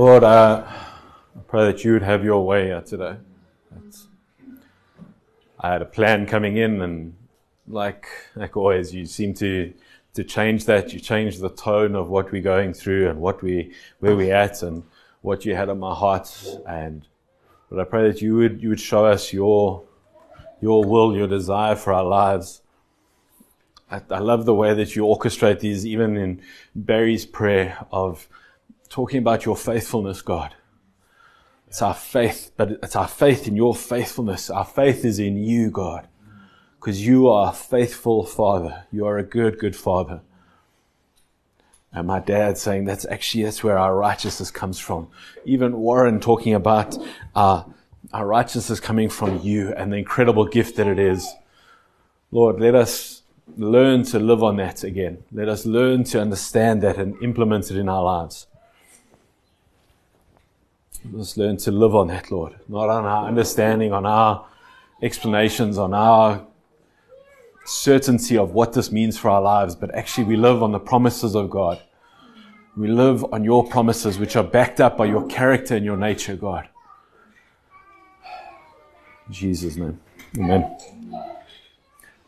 Lord, I pray that you would have your way uh, today. I had a plan coming in, and like like always, you seem to to change that. You change the tone of what we're going through and what we where we're at and what you had on my heart. And but I pray that you would you would show us your your will, your desire for our lives. I, I love the way that you orchestrate these, even in Barry's prayer of talking about your faithfulness, God. It's our faith, but it's our faith in your faithfulness. Our faith is in you, God, because you are a faithful Father. You are a good, good Father. And my dad saying that's actually that's where our righteousness comes from. Even Warren talking about our, our righteousness coming from you and the incredible gift that it is. Lord, let us learn to live on that again. Let us learn to understand that and implement it in our lives. Let's learn to live on that, Lord, not on our understanding, on our explanations, on our certainty of what this means for our lives, but actually we live on the promises of God. We live on your promises, which are backed up by your character and your nature, God. In Jesus' name. Amen.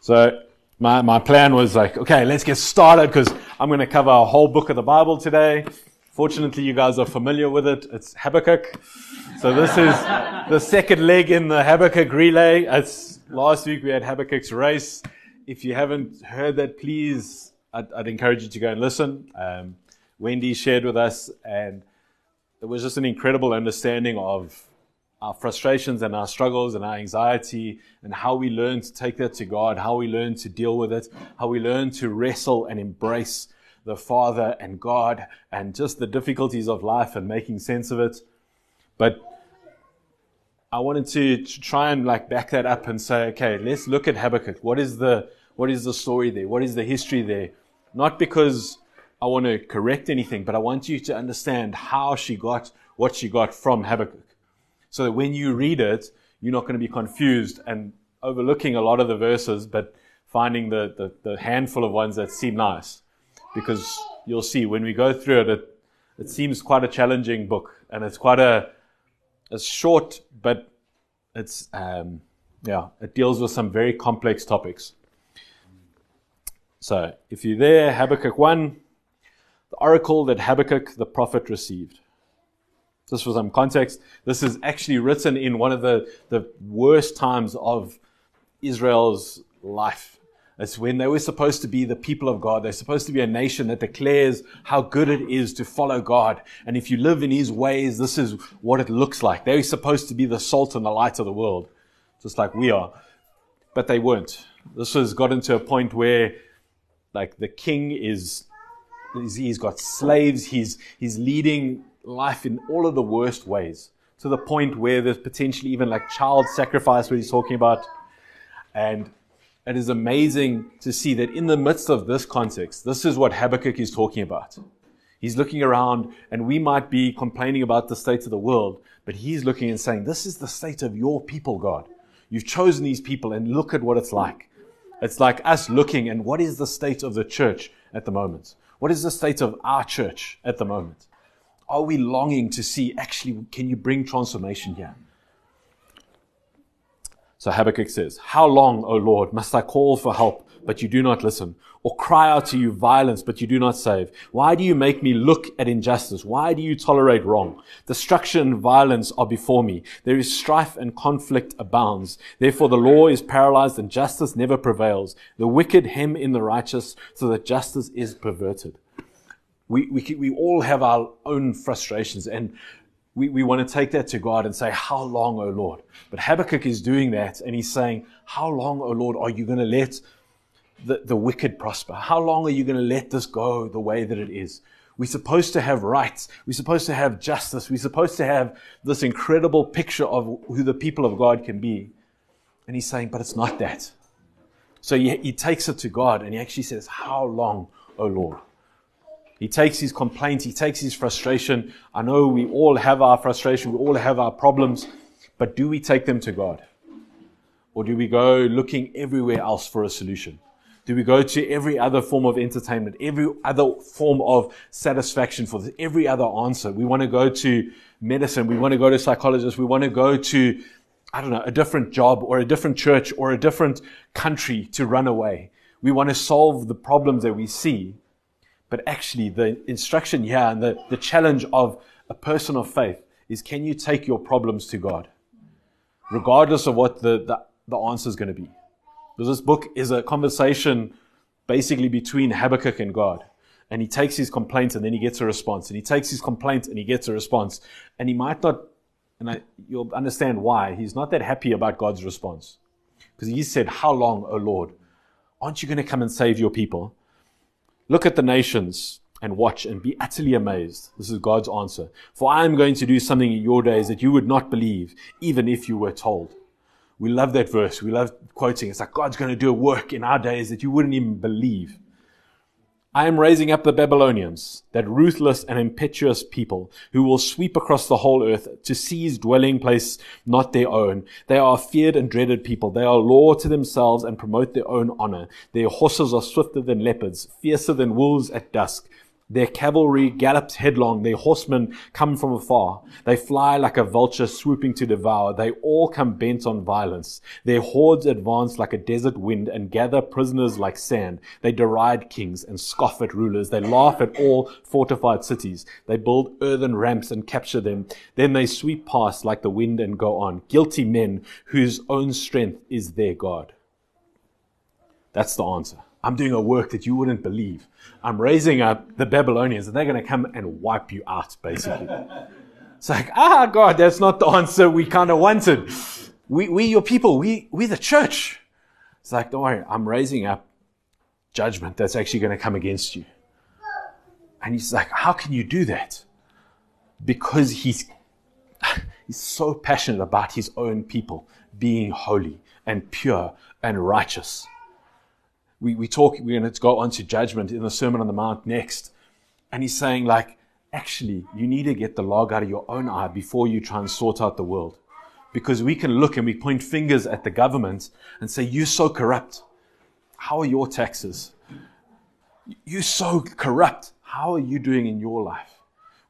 So, my, my plan was like, okay, let's get started because I'm going to cover a whole book of the Bible today. Fortunately, you guys are familiar with it. It's Habakkuk. So this is the second leg in the Habakkuk relay. As last week we had Habakkuk's race. If you haven't heard that, please, I'd, I'd encourage you to go and listen. Um, Wendy shared with us, and it was just an incredible understanding of our frustrations and our struggles and our anxiety and how we learn to take that to God, how we learn to deal with it, how we learn to wrestle and embrace the Father and God and just the difficulties of life and making sense of it. But I wanted to, to try and like back that up and say, okay, let's look at Habakkuk. What is the what is the story there? What is the history there? Not because I want to correct anything, but I want you to understand how she got what she got from Habakkuk. So that when you read it, you're not going to be confused and overlooking a lot of the verses, but finding the, the, the handful of ones that seem nice because you'll see when we go through it, it, it seems quite a challenging book, and it's quite a, a short, but it's um, yeah, it deals with some very complex topics. So, if you're there, Habakkuk one, the oracle that Habakkuk the prophet received. Just for some context, this is actually written in one of the, the worst times of Israel's life. It's when they were supposed to be the people of God. They're supposed to be a nation that declares how good it is to follow God. And if you live in His ways, this is what it looks like. They're supposed to be the salt and the light of the world, just like we are. But they weren't. This has gotten to a point where, like, the king is, he's got slaves. He's, he's leading life in all of the worst ways to the point where there's potentially even like child sacrifice, what he's talking about. And it is amazing to see that in the midst of this context, this is what Habakkuk is talking about. He's looking around, and we might be complaining about the state of the world, but he's looking and saying, This is the state of your people, God. You've chosen these people, and look at what it's like. It's like us looking, and what is the state of the church at the moment? What is the state of our church at the moment? Are we longing to see, actually, can you bring transformation here? So Habakkuk says, How long, O Lord, must I call for help, but you do not listen? Or cry out to you violence, but you do not save? Why do you make me look at injustice? Why do you tolerate wrong? Destruction and violence are before me. There is strife and conflict abounds. Therefore the law is paralyzed and justice never prevails. The wicked hem in the righteous so that justice is perverted. We, we, we all have our own frustrations and we, we want to take that to God and say, How long, O Lord? But Habakkuk is doing that and he's saying, How long, O Lord, are you going to let the, the wicked prosper? How long are you going to let this go the way that it is? We're supposed to have rights. We're supposed to have justice. We're supposed to have this incredible picture of who the people of God can be. And he's saying, But it's not that. So he, he takes it to God and he actually says, How long, O Lord? He takes his complaint, he takes his frustration. I know we all have our frustration, we all have our problems, but do we take them to God? Or do we go looking everywhere else for a solution? Do we go to every other form of entertainment, every other form of satisfaction for this, every other answer? We want to go to medicine. We want to go to psychologists. We want to go to, I don't know, a different job or a different church or a different country to run away. We want to solve the problems that we see. But actually, the instruction here and the, the challenge of a person of faith is can you take your problems to God? Regardless of what the, the, the answer is going to be. Because this book is a conversation basically between Habakkuk and God. And he takes his complaint and then he gets a response. And he takes his complaint and he gets a response. And he might not, and I, you'll understand why, he's not that happy about God's response. Because he said, How long, O Lord? Aren't you going to come and save your people? Look at the nations and watch and be utterly amazed. This is God's answer. For I am going to do something in your days that you would not believe, even if you were told. We love that verse. We love quoting. It's like God's going to do a work in our days that you wouldn't even believe. I am raising up the Babylonians, that ruthless and impetuous people who will sweep across the whole earth to seize dwelling place not their own. They are feared and dreaded people. They are law to themselves and promote their own honor. Their horses are swifter than leopards, fiercer than wolves at dusk. Their cavalry gallops headlong. Their horsemen come from afar. They fly like a vulture swooping to devour. They all come bent on violence. Their hordes advance like a desert wind and gather prisoners like sand. They deride kings and scoff at rulers. They laugh at all fortified cities. They build earthen ramps and capture them. Then they sweep past like the wind and go on. Guilty men whose own strength is their God. That's the answer. I'm doing a work that you wouldn't believe. I'm raising up the Babylonians and they're going to come and wipe you out, basically. it's like, ah, God, that's not the answer we kind of wanted. We, we, your people, we, we the church. It's like, don't worry, I'm raising up judgment that's actually going to come against you. And he's like, how can you do that? Because he's, he's so passionate about his own people being holy and pure and righteous we, we talk, we're going to go on to judgment in the Sermon on the Mount next. And he's saying, like, actually, you need to get the log out of your own eye before you try and sort out the world. Because we can look and we point fingers at the government and say, You're so corrupt. How are your taxes? You're so corrupt. How are you doing in your life?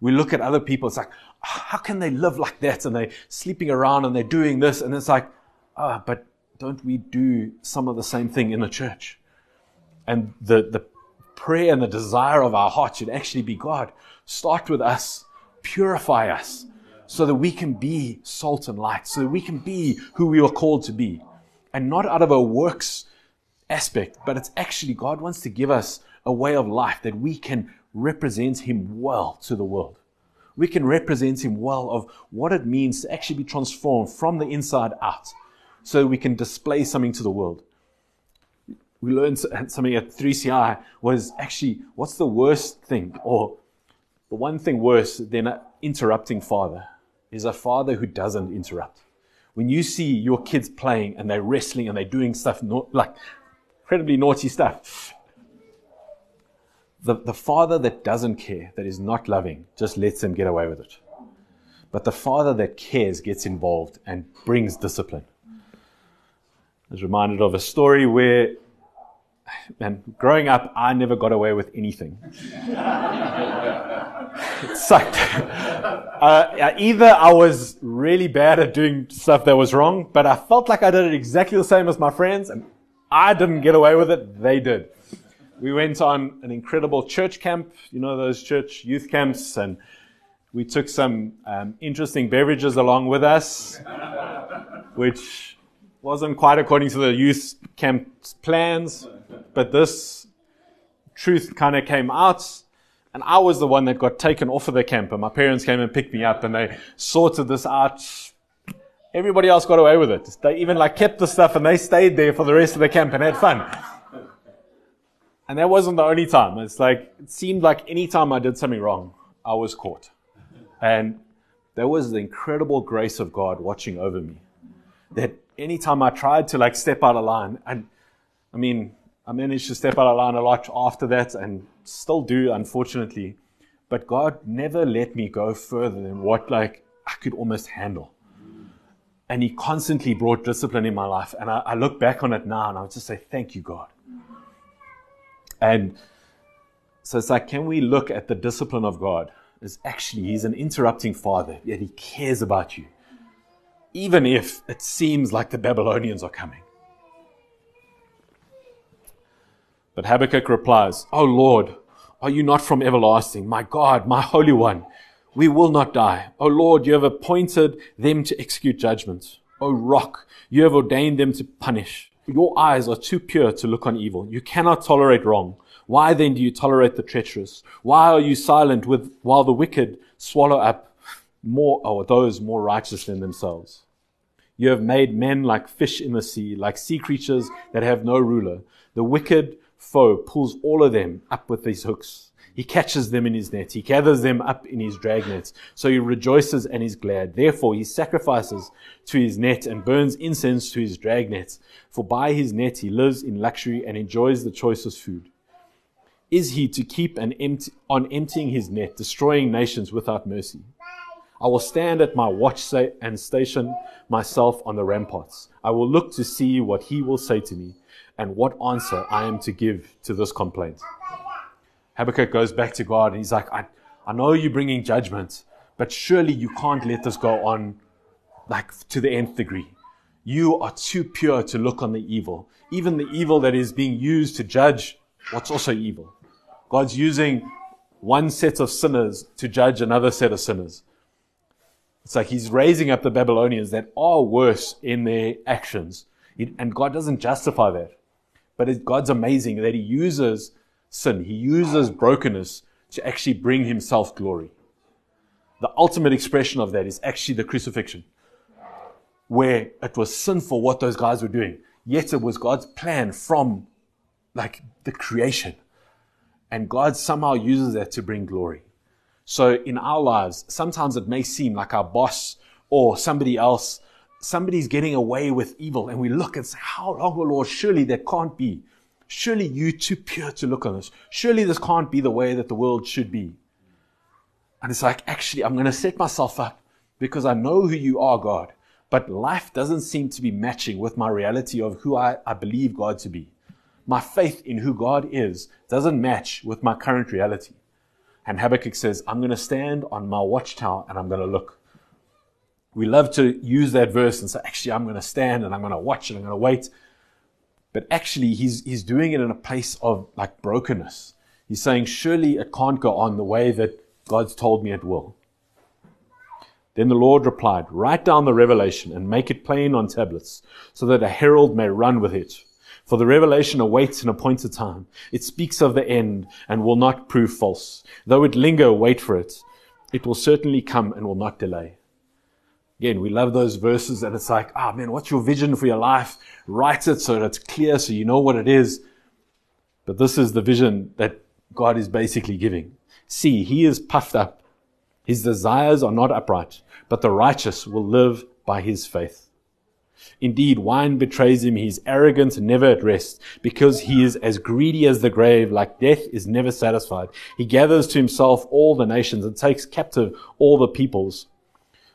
We look at other people, it's like, How can they live like that? And they're sleeping around and they're doing this. And it's like, Ah, oh, but don't we do some of the same thing in the church? And the, the prayer and the desire of our heart should actually be God, start with us, purify us, so that we can be salt and light, so that we can be who we are called to be. And not out of a works aspect, but it's actually God wants to give us a way of life that we can represent Him well to the world. We can represent Him well of what it means to actually be transformed from the inside out so we can display something to the world we learned something at 3CI was actually what's the worst thing, or the one thing worse than an interrupting father is a father who doesn't interrupt. When you see your kids playing and they're wrestling and they're doing stuff like incredibly naughty stuff, the, the father that doesn't care, that is not loving, just lets them get away with it. But the father that cares gets involved and brings discipline. I was reminded of a story where man, growing up, I never got away with anything. it sucked. Uh, either I was really bad at doing stuff that was wrong, but I felt like I did it exactly the same as my friends, and I didn't get away with it. They did. We went on an incredible church camp, you know, those church youth camps, and we took some um, interesting beverages along with us, which wasn't quite according to the youth camp's plans, but this truth kind of came out. And I was the one that got taken off of the camp, and my parents came and picked me up, and they sorted this out. Everybody else got away with it. They even like kept the stuff, and they stayed there for the rest of the camp and had fun. And that wasn't the only time. It's like it seemed like any time I did something wrong, I was caught. And there was the incredible grace of God watching over me. That anytime I tried to like step out of line, and I mean, I managed to step out of line a lot after that and still do, unfortunately. But God never let me go further than what like I could almost handle. And He constantly brought discipline in my life. And I, I look back on it now and I would just say, Thank you, God. And so it's like, can we look at the discipline of God? As actually, He's an interrupting Father, yet He cares about you. Even if it seems like the Babylonians are coming. But Habakkuk replies, Oh Lord, are you not from everlasting? My God, my Holy One, we will not die. O Lord, you have appointed them to execute judgment. O rock, you have ordained them to punish. Your eyes are too pure to look on evil. You cannot tolerate wrong. Why then do you tolerate the treacherous? Why are you silent with, while the wicked swallow up more, or those more righteous than themselves? You have made men like fish in the sea, like sea creatures that have no ruler. The wicked foe pulls all of them up with his hooks. He catches them in his net. He gathers them up in his dragnets. So he rejoices and is glad. Therefore he sacrifices to his net and burns incense to his dragnets. For by his net he lives in luxury and enjoys the choicest food. Is he to keep an empty, on emptying his net, destroying nations without mercy? I will stand at my watch and station myself on the ramparts. I will look to see what he will say to me and what answer I am to give to this complaint. Habakkuk goes back to God and he's like, I, I know you're bringing judgment, but surely you can't let this go on like to the nth degree. You are too pure to look on the evil, even the evil that is being used to judge what's also evil. God's using one set of sinners to judge another set of sinners. It's like he's raising up the Babylonians that are worse in their actions. and God doesn't justify that. But God's amazing that he uses sin. He uses brokenness to actually bring himself glory. The ultimate expression of that is actually the crucifixion, where it was sinful what those guys were doing. Yet it was God's plan from like the creation. And God somehow uses that to bring glory. So in our lives, sometimes it may seem like our boss or somebody else, somebody's getting away with evil. And we look and say, how long, oh Lord, surely that can't be. Surely you too pure to look on this. Surely this can't be the way that the world should be. And it's like, actually, I'm going to set myself up because I know who you are, God. But life doesn't seem to be matching with my reality of who I, I believe God to be. My faith in who God is doesn't match with my current reality. And Habakkuk says, I'm going to stand on my watchtower and I'm going to look. We love to use that verse and say, actually, I'm going to stand and I'm going to watch and I'm going to wait. But actually, he's, he's doing it in a place of like brokenness. He's saying, surely it can't go on the way that God's told me it will. Then the Lord replied, Write down the revelation and make it plain on tablets, so that a herald may run with it. For the revelation awaits an appointed time. It speaks of the end and will not prove false. Though it linger, wait for it. It will certainly come and will not delay. Again, we love those verses and it's like, ah, oh, man, what's your vision for your life? Write it so that it's clear so you know what it is. But this is the vision that God is basically giving. See, he is puffed up. His desires are not upright, but the righteous will live by his faith. Indeed, wine betrays him. He is arrogant and never at rest, because he is as greedy as the grave, like death is never satisfied. He gathers to himself all the nations and takes captive all the peoples.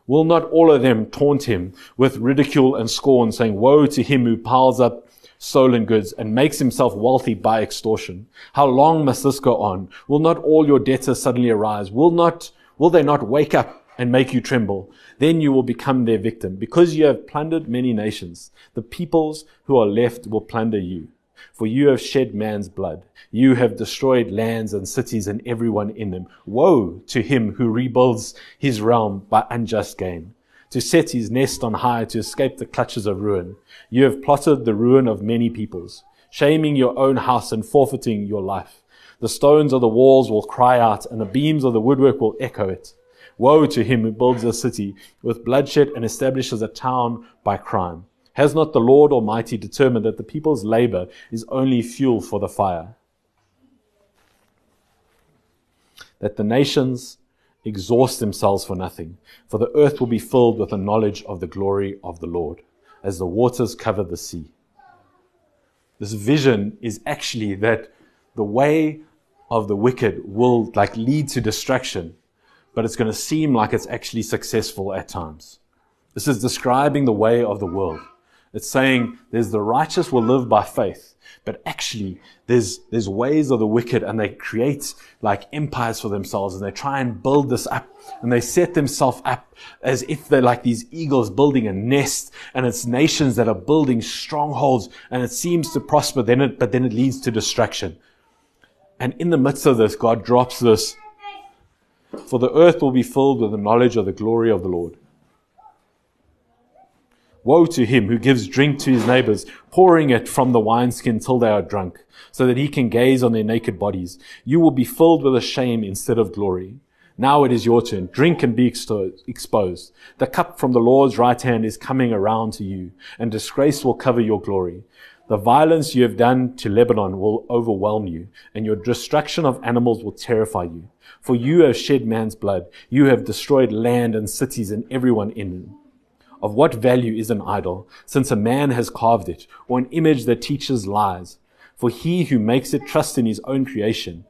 Will not all of them taunt him with ridicule and scorn, saying, Woe to him who piles up stolen goods and makes himself wealthy by extortion? How long must this go on? Will not all your debtors suddenly arise? Will not, will they not wake up and make you tremble? Then you will become their victim. Because you have plundered many nations, the peoples who are left will plunder you. For you have shed man's blood. You have destroyed lands and cities and everyone in them. Woe to him who rebuilds his realm by unjust gain, to set his nest on high to escape the clutches of ruin. You have plotted the ruin of many peoples, shaming your own house and forfeiting your life. The stones of the walls will cry out and the beams of the woodwork will echo it. Woe to him who builds a city with bloodshed and establishes a town by crime. Has not the Lord Almighty determined that the people's labor is only fuel for the fire? That the nations exhaust themselves for nothing, for the earth will be filled with the knowledge of the glory of the Lord, as the waters cover the sea. This vision is actually that the way of the wicked will like lead to destruction, but it's going to seem like it's actually successful at times. This is describing the way of the world. It's saying there's the righteous will live by faith, but actually there's, there's ways of the wicked and they create like empires for themselves and they try and build this up and they set themselves up as if they're like these eagles building a nest and it's nations that are building strongholds and it seems to prosper then it, but then it leads to destruction. And in the midst of this, God drops this, for the earth will be filled with the knowledge of the glory of the Lord. Woe to him who gives drink to his neighbors, pouring it from the wineskin till they are drunk, so that he can gaze on their naked bodies. You will be filled with a shame instead of glory. Now it is your turn. Drink and be exposed. The cup from the Lord's right hand is coming around to you, and disgrace will cover your glory. The violence you have done to Lebanon will overwhelm you, and your destruction of animals will terrify you. For you have shed man's blood. You have destroyed land and cities and everyone in them. Of what value is an idol, since a man has carved it, or an image that teaches lies? For he who makes it trusts in his own creation.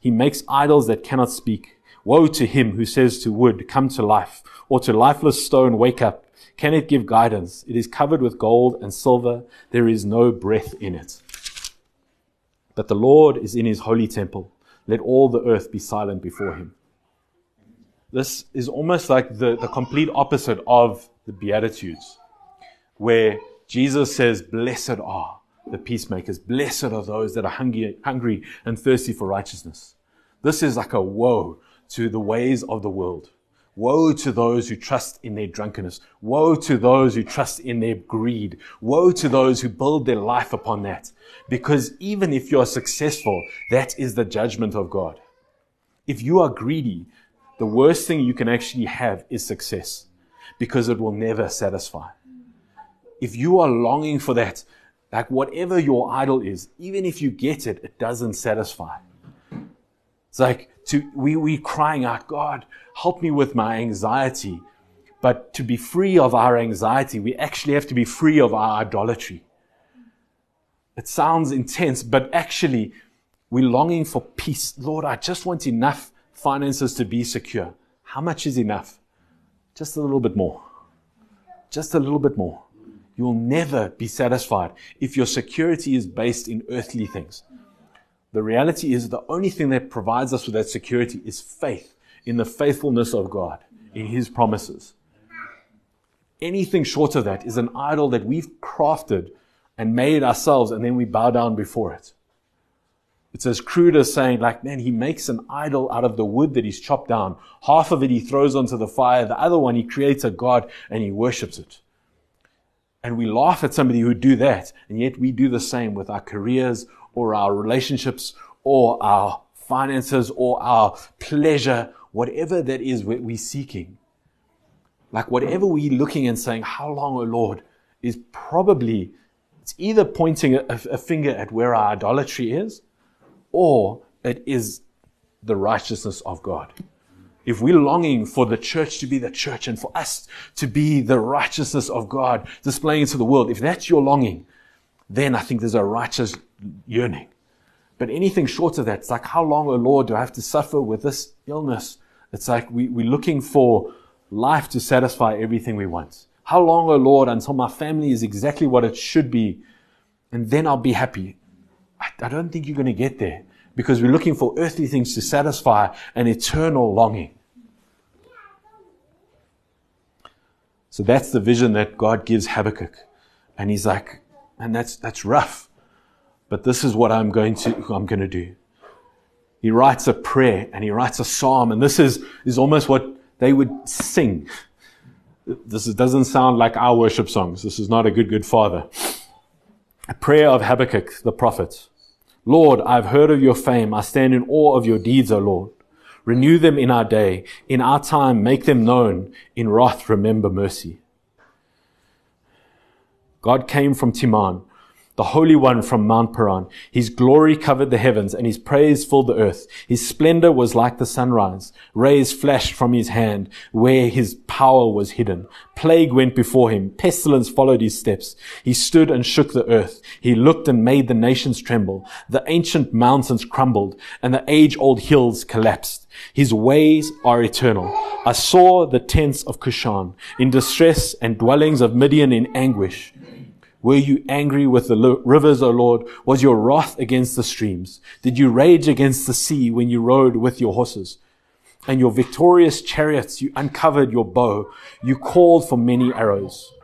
He makes idols that cannot speak. Woe to him who says to wood, come to life, or to lifeless stone, wake up. Can it give guidance? It is covered with gold and silver. There is no breath in it. But the Lord is in his holy temple. Let all the earth be silent before him. This is almost like the, the complete opposite of the Beatitudes, where Jesus says, Blessed are the peacemakers, blessed are those that are hungry, hungry and thirsty for righteousness. This is like a woe to the ways of the world. Woe to those who trust in their drunkenness. Woe to those who trust in their greed. Woe to those who build their life upon that. Because even if you are successful, that is the judgment of God. If you are greedy, the worst thing you can actually have is success because it will never satisfy. If you are longing for that, like whatever your idol is, even if you get it, it doesn't satisfy. It's like to, we, we crying out, God, help me with my anxiety. But to be free of our anxiety, we actually have to be free of our idolatry. It sounds intense, but actually, we're longing for peace. Lord, I just want enough finances to be secure. How much is enough? Just a little bit more. Just a little bit more. You'll never be satisfied if your security is based in earthly things. The reality is the only thing that provides us with that security is faith in the faithfulness of God, in His promises. Anything short of that is an idol that we've crafted and made ourselves, and then we bow down before it. It's as crude as saying, like, man, he makes an idol out of the wood that he's chopped down. Half of it he throws onto the fire. The other one he creates a God and he worships it. And we laugh at somebody who do that. And yet we do the same with our careers or our relationships or our finances or our pleasure, whatever that is we're seeking. Like whatever we're looking and saying, how long, O Lord, is probably, it's either pointing a, a finger at where our idolatry is or it is the righteousness of God. If we're longing for the church to be the church and for us to be the righteousness of God displaying it to the world, if that's your longing, then I think there's a righteous yearning. But anything short of that, it's like, how long, O oh Lord, do I have to suffer with this illness? It's like we, we're looking for life to satisfy everything we want. How long, O oh Lord, until my family is exactly what it should be, and then I'll be happy. I, don't think you're going to get there because we're looking for earthly things to satisfy an eternal longing. So that's the vision that God gives Habakkuk. And he's like, and that's, that's rough. But this is what I'm going to, I'm going to do. He writes a prayer and he writes a psalm. And this is, is almost what they would sing. This doesn't sound like our worship songs. This is not a good, good father. A prayer of Habakkuk, the prophet. Lord, I've heard of your fame. I stand in awe of your deeds, O Lord. Renew them in our day. In our time, make them known. In wrath, remember mercy. God came from Teman the Holy One from Mount Paran. His glory covered the heavens and his praise filled the earth. His splendor was like the sunrise. Rays flashed from his hand where his power was hidden. Plague went before him. Pestilence followed his steps. He stood and shook the earth. He looked and made the nations tremble. The ancient mountains crumbled and the age-old hills collapsed. His ways are eternal. I saw the tents of Cushan in distress and dwellings of Midian in anguish. Were you angry with the rivers, O Lord? Was your wrath against the streams? Did you rage against the sea when you rode with your horses? And your victorious chariots, you uncovered your bow. You called for many arrows.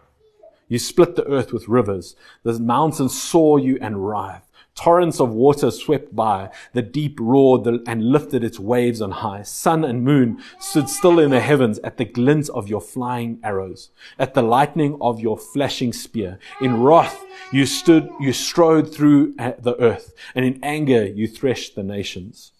You split the earth with rivers. The mountains saw you and writhed. Torrents of water swept by. The deep roared and lifted its waves on high. Sun and moon stood still in the heavens at the glint of your flying arrows, at the lightning of your flashing spear. In wrath, you stood, you strode through uh, the earth, and in anger, you threshed the nations.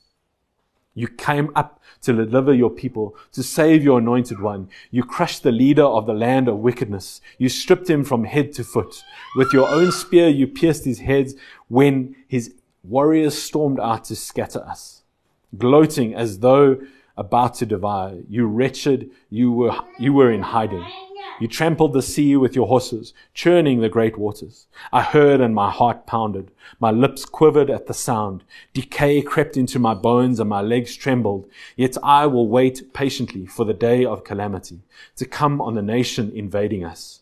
You came up to deliver your people, to save your anointed one. You crushed the leader of the land of wickedness. You stripped him from head to foot. With your own spear, you pierced his head when his warriors stormed out to scatter us. Gloating as though about to devour. You wretched, you were, you were in hiding. You trampled the sea with your horses, churning the great waters. I heard and my heart pounded. My lips quivered at the sound. Decay crept into my bones and my legs trembled. Yet I will wait patiently for the day of calamity to come on the nation invading us.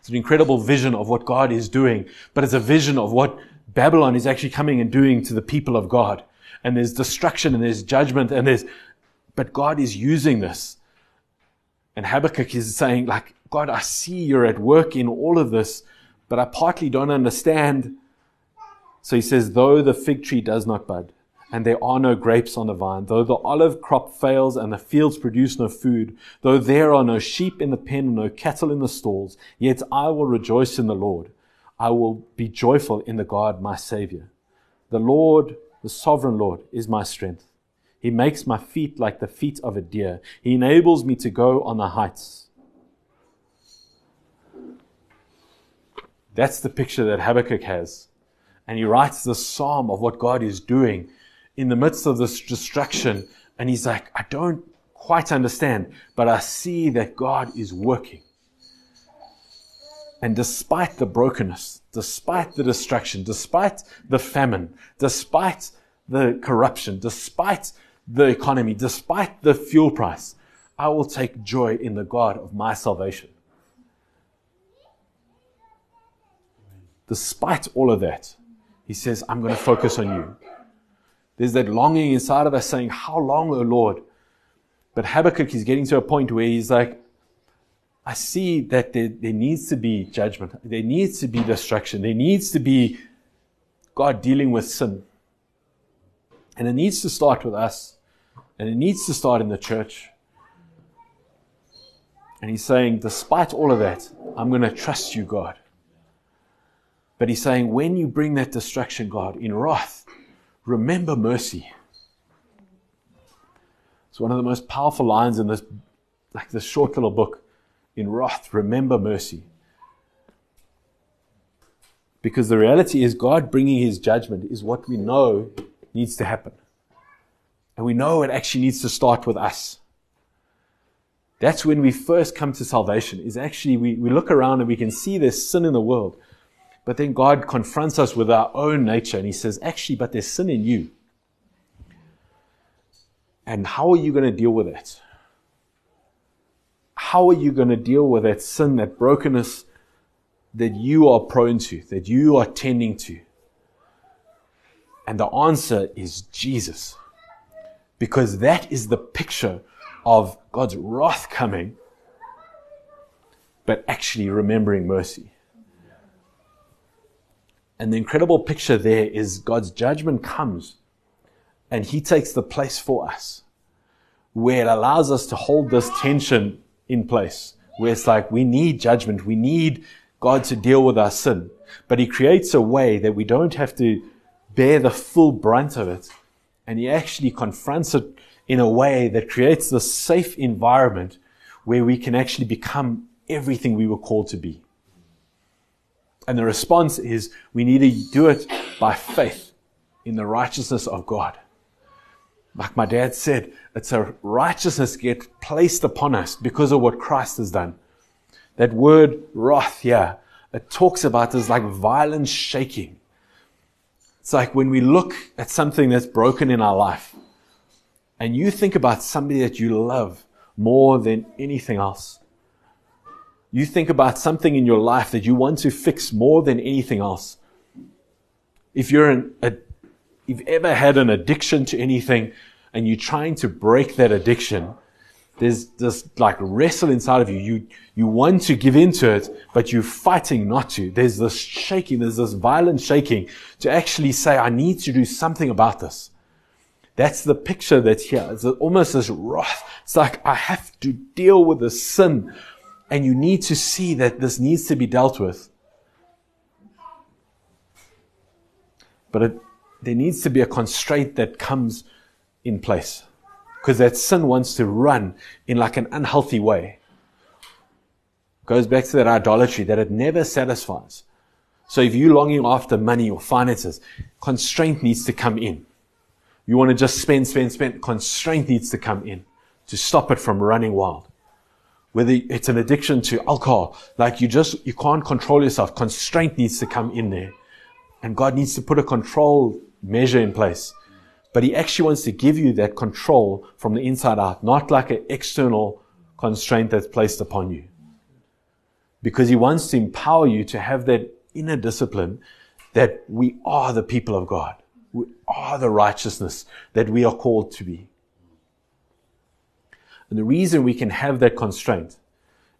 It's an incredible vision of what God is doing, but it's a vision of what Babylon is actually coming and doing to the people of God. And there's destruction and there's judgment and there's, but God is using this and Habakkuk is saying, like, God, I see you're at work in all of this, but I partly don't understand. So he says, though the fig tree does not bud, and there are no grapes on the vine, though the olive crop fails and the fields produce no food, though there are no sheep in the pen no cattle in the stalls, yet I will rejoice in the Lord. I will be joyful in the God, my Savior. The Lord, the sovereign Lord, is my strength. He makes my feet like the feet of a deer. He enables me to go on the heights. That's the picture that Habakkuk has. And he writes this psalm of what God is doing in the midst of this destruction. And he's like, I don't quite understand, but I see that God is working. And despite the brokenness, despite the destruction, despite the famine, despite the corruption, despite the economy, despite the fuel price, I will take joy in the God of my salvation. Despite all of that, he says, I'm going to focus on you. There's that longing inside of us saying, How long, O Lord? But Habakkuk is getting to a point where he's like, I see that there, there needs to be judgment. There needs to be destruction. There needs to be God dealing with sin. And it needs to start with us. And it needs to start in the church. And he's saying, despite all of that, I'm going to trust you, God. But he's saying, when you bring that destruction, God, in wrath, remember mercy. It's one of the most powerful lines in this, like this short little book. In wrath, remember mercy. Because the reality is, God bringing his judgment is what we know needs to happen. And we know it actually needs to start with us. That's when we first come to salvation, is actually we, we look around and we can see there's sin in the world. But then God confronts us with our own nature and He says, actually, but there's sin in you. And how are you going to deal with it? How are you going to deal with that sin, that brokenness that you are prone to, that you are tending to? And the answer is Jesus. Because that is the picture of God's wrath coming, but actually remembering mercy. And the incredible picture there is God's judgment comes and He takes the place for us, where it allows us to hold this tension in place, where it's like we need judgment, we need God to deal with our sin, but He creates a way that we don't have to bear the full brunt of it. And he actually confronts it in a way that creates this safe environment where we can actually become everything we were called to be. And the response is we need to do it by faith in the righteousness of God. Like my dad said, it's a righteousness get placed upon us because of what Christ has done. That word wrath, yeah, it talks about this like violent shaking. It's like when we look at something that's broken in our life and you think about somebody that you love more than anything else. you think about something in your life that you want to fix more than anything else. If you're an, a, you've ever had an addiction to anything and you're trying to break that addiction, there's this like wrestle inside of you. You, you want to give into it, but you're fighting not to. There's this shaking, there's this violent shaking to actually say, I need to do something about this. That's the picture that's here. It's almost this wrath. It's like, I have to deal with the sin. And you need to see that this needs to be dealt with. But it, there needs to be a constraint that comes in place. Because that sin wants to run in like an unhealthy way. Goes back to that idolatry that it never satisfies. So if you're longing after money or finances, constraint needs to come in. You want to just spend, spend, spend. Constraint needs to come in to stop it from running wild. Whether it's an addiction to alcohol, like you just, you can't control yourself. Constraint needs to come in there. And God needs to put a control measure in place. But He actually wants to give you that control from the inside out, not like an external constraint that's placed upon you. Because He wants to empower you to have that inner discipline that we are the people of God. We are the righteousness that we are called to be. And the reason we can have that constraint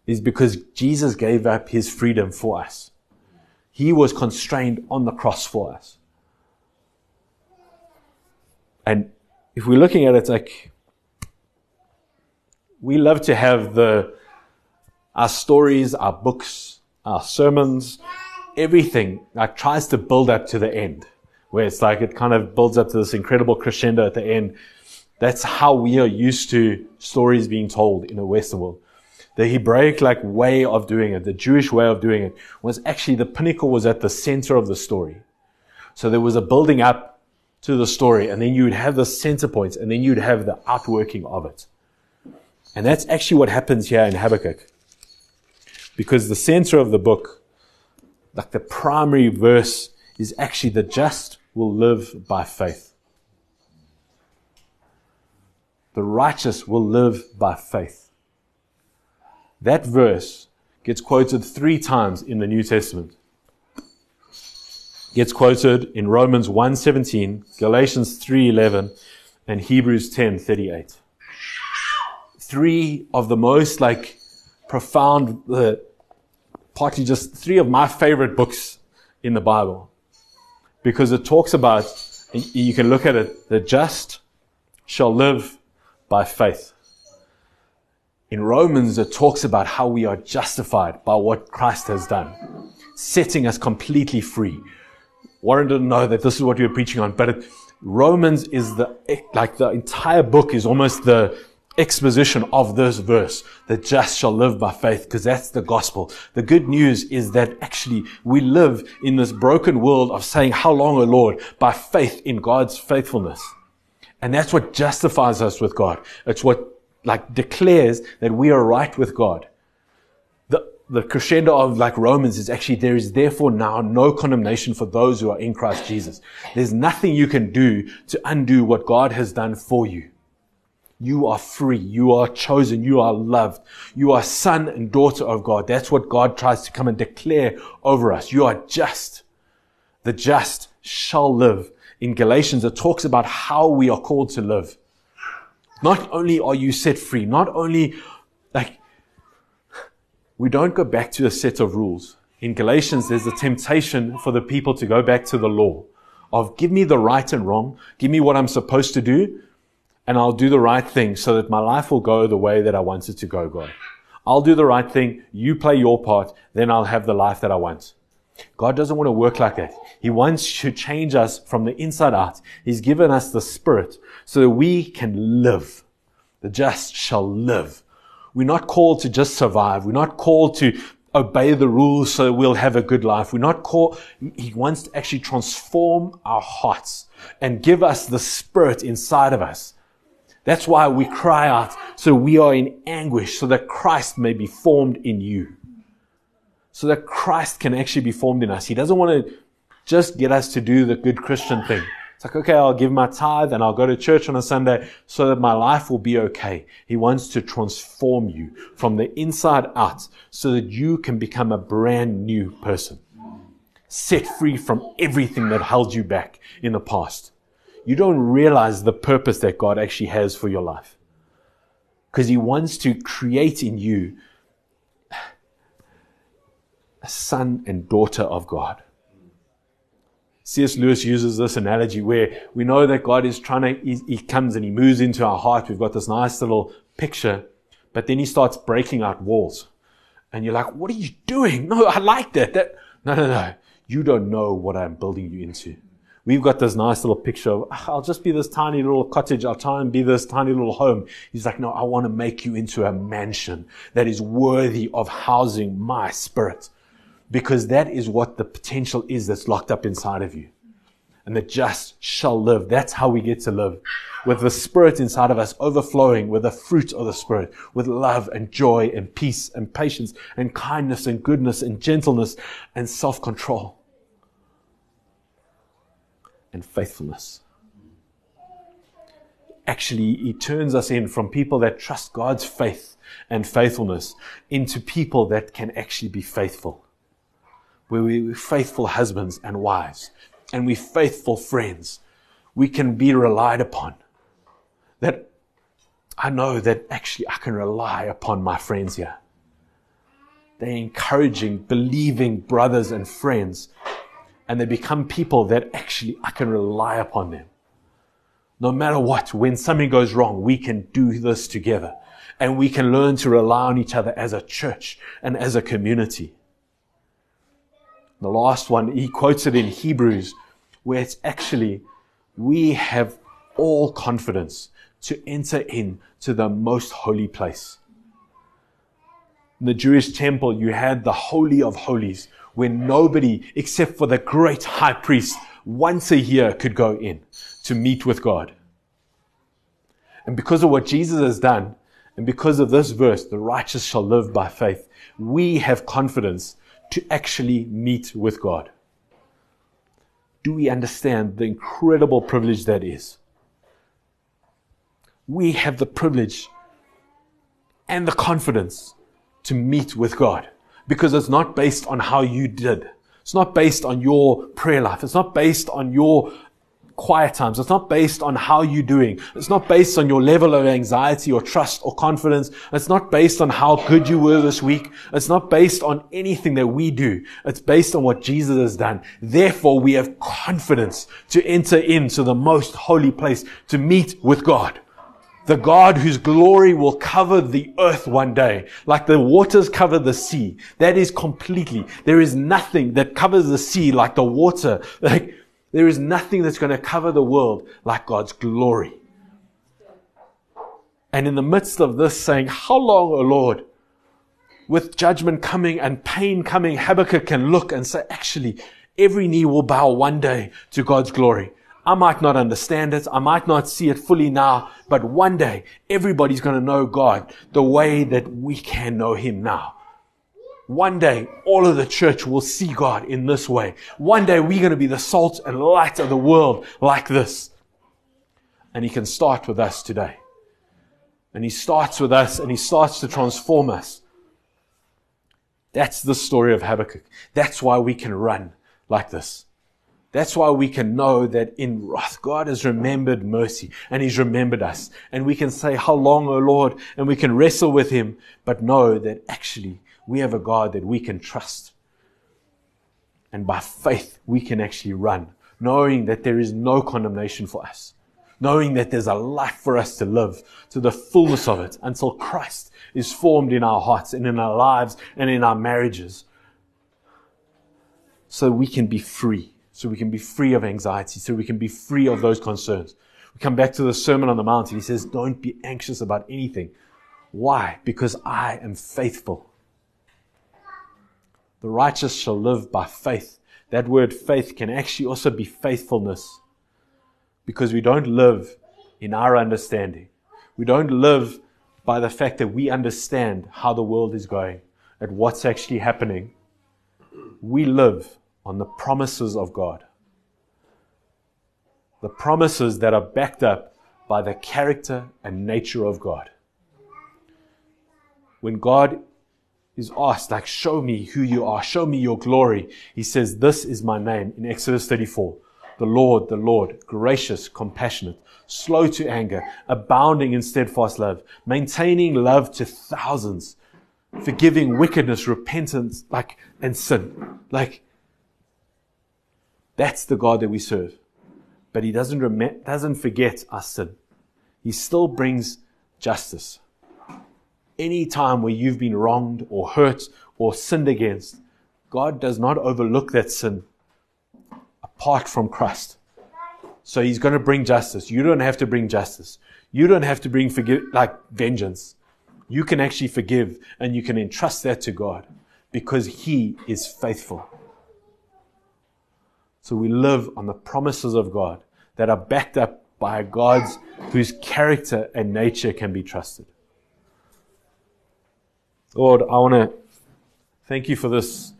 is because Jesus gave up his freedom for us. He was constrained on the cross for us. And if we're looking at it, like, we love to have the, our stories, our books, our sermons, everything like tries to build up to the end where it's like it kind of builds up to this incredible crescendo at the end. That's how we are used to stories being told in the Western world. The Hebraic like way of doing it, the Jewish way of doing it was actually the pinnacle was at the center of the story. So there was a building up to the story and then you would have the center points and then you'd have the outworking of it. And that's actually what happens here in Habakkuk. Because the center of the book, like the primary verse is actually the just will live by faith. The righteous will live by faith. That verse gets quoted three times in the New Testament. Gets quoted in Romans 1:17, Galatians 3:11, and Hebrews 10:38. Three of the most like profound, uh, partly just three of my favorite books in the Bible because it talks about, you can look at it, the just shall live by faith. In Romans, it talks about how we are justified by what Christ has done, setting us completely free. Warren didn't know that this is what we were preaching on, but it, Romans is the, like the entire book is almost the, exposition of this verse, the just shall live by faith, because that's the gospel. The good news is that actually we live in this broken world of saying, how long, O Lord, by faith in God's faithfulness. And that's what justifies us with God. It's what like declares that we are right with God. The, crescendo of like Romans is actually there is therefore now no condemnation for those who are in Christ Jesus. There's nothing you can do to undo what God has done for you. You are free. You are chosen. You are loved. You are son and daughter of God. That's what God tries to come and declare over us. You are just. The just shall live. In Galatians, it talks about how we are called to live. Not only are you set free, not only we don't go back to a set of rules. In Galatians, there's a temptation for the people to go back to the law of give me the right and wrong, give me what I'm supposed to do, and I'll do the right thing so that my life will go the way that I want it to go, God. I'll do the right thing. You play your part. Then I'll have the life that I want. God doesn't want to work like that. He wants to change us from the inside out. He's given us the spirit so that we can live. The just shall live. We're not called to just survive. We're not called to obey the rules so we'll have a good life. We're not called, He wants to actually transform our hearts and give us the spirit inside of us that's why we cry out. So we are in anguish so that Christ may be formed in you. So that Christ can actually be formed in us. He doesn't want to just get us to do the good Christian thing. It's like, okay, I'll give my tithe and I'll go to church on a Sunday so that my life will be okay. He wants to transform you from the inside out so that you can become a brand new person. Set free from everything that held you back in the past. You don't realize the purpose that God actually has for your life. Because He wants to create in you a son and daughter of God. C.S. Lewis uses this analogy where we know that God is trying to, he, he, comes and he moves into our heart. We've got this nice little picture, but then he starts breaking out walls. And you're like, what are you doing? No, I like that. that no, no, no. You don't know what I'm building you into. We've got this nice little picture of, ah, I'll just be this tiny little cottage. I'll try and be this tiny little home. He's like, no, I want to make you into a mansion that is worthy of housing my spirit because that is what the potential is that's locked up inside of you. And the just shall live. That's how we get to live. With the Spirit inside of us overflowing with the fruit of the Spirit, with love and joy and peace and patience and kindness and goodness and gentleness and self-control and faithfulness. Actually, He turns us in from people that trust God's faith and faithfulness into people that can actually be faithful where we're faithful husbands and wives, and we're faithful friends, we can be relied upon. That I know that actually I can rely upon my friends here. They're encouraging, believing brothers and friends, and they become people that actually I can rely upon them. No matter what, when something goes wrong, we can do this together and we can learn to rely on each other as a church and as a community. The last one, he quotes it in Hebrews, where it's actually, we have all confidence to enter into the most holy place. In the Jewish temple, you had the Holy of Holies, where nobody except for the great high priest once a year could go in to meet with God. And because of what Jesus has done, and because of this verse, the righteous shall live by faith, we have confidence to actually meet with God. Do we understand the incredible privilege that is? We have the privilege and the confidence to meet with God because it's not based on how you did. It's not based on your prayer life. It's not based on your quiet times. It's not based on how you're doing. It's not based on your level of anxiety or trust or confidence. It's not based on how good you were this week. It's not based on anything that we do. It's based on what Jesus has done. Therefore, we have confidence to enter into the most holy place to meet with God. The God whose glory will cover the earth one day, like the waters cover the sea. That is completely, there is nothing that covers the sea like the water. Like, there is nothing that's going to cover the world like God's glory. And in the midst of this saying, How long, O Lord? With judgment coming and pain coming, Habakkuk can look and say, Actually, every knee will bow one day to God's glory. I might not understand it. I might not see it fully now, but one day everybody's going to know God the way that we can know Him now. One day, all of the church will see God in this way. One day, we're going to be the salt and light of the world like this. And He can start with us today. And He starts with us and He starts to transform us. That's the story of Habakkuk. That's why we can run like this. That's why we can know that in wrath, God has remembered mercy and He's remembered us. And we can say, How long, O Lord? And we can wrestle with Him, but know that actually we have a God that we can trust. And by faith, we can actually run, knowing that there is no condemnation for us, knowing that there's a life for us to live to the fullness of it until Christ is formed in our hearts and in our lives and in our marriages. So we can be free, so we can be free of anxiety, so we can be free of those concerns. We come back to the Sermon on the Mount and he says, Don't be anxious about anything. Why? Because I am faithful. The righteous shall live by faith. That word faith can actually also be faithfulness because we don't live in our understanding. We don't live by the fact that we understand how the world is going and what's actually happening. We live on the promises of God. the promises that are backed up by the character and nature of God. When God is asked, like, show me who you are, show me your glory, he says, This is my name in Exodus 34. The Lord, the Lord, gracious, compassionate, slow to anger, abounding in steadfast love, maintaining love to thousands, forgiving wickedness, repentance, like, and sin. Like, that's the God that we serve. But he doesn't, rem- doesn't forget our sin. He still brings justice. Any time where you've been wronged or hurt or sinned against, God does not overlook that sin apart from Christ. So he's going to bring justice. You don't have to bring justice. You don't have to bring forgive, like vengeance. You can actually forgive and you can entrust that to God because he is faithful. So we live on the promises of God that are backed up by God's whose character and nature can be trusted. Lord, I want to thank you for this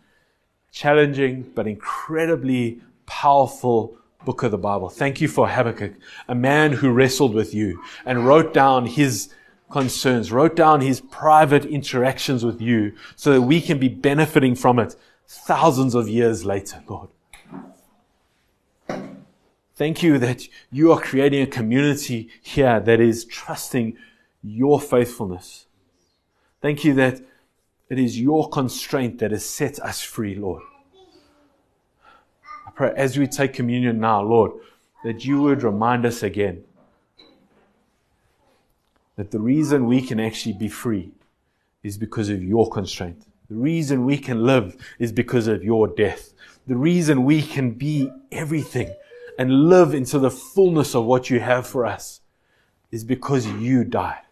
challenging but incredibly powerful book of the Bible. Thank you for Habakkuk, a man who wrestled with you and wrote down his concerns, wrote down his private interactions with you so that we can be benefiting from it thousands of years later, Lord. Thank you that you are creating a community here that is trusting your faithfulness. Thank you that it is your constraint that has set us free, Lord. I pray as we take communion now, Lord, that you would remind us again that the reason we can actually be free is because of your constraint. The reason we can live is because of your death. The reason we can be everything and live into the fullness of what you have for us is because you died.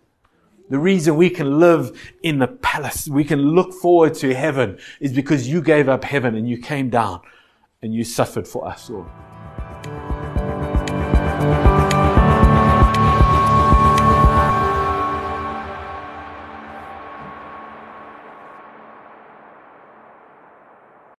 The reason we can live in the palace, we can look forward to heaven is because you gave up heaven and you came down and you suffered for us, Lord.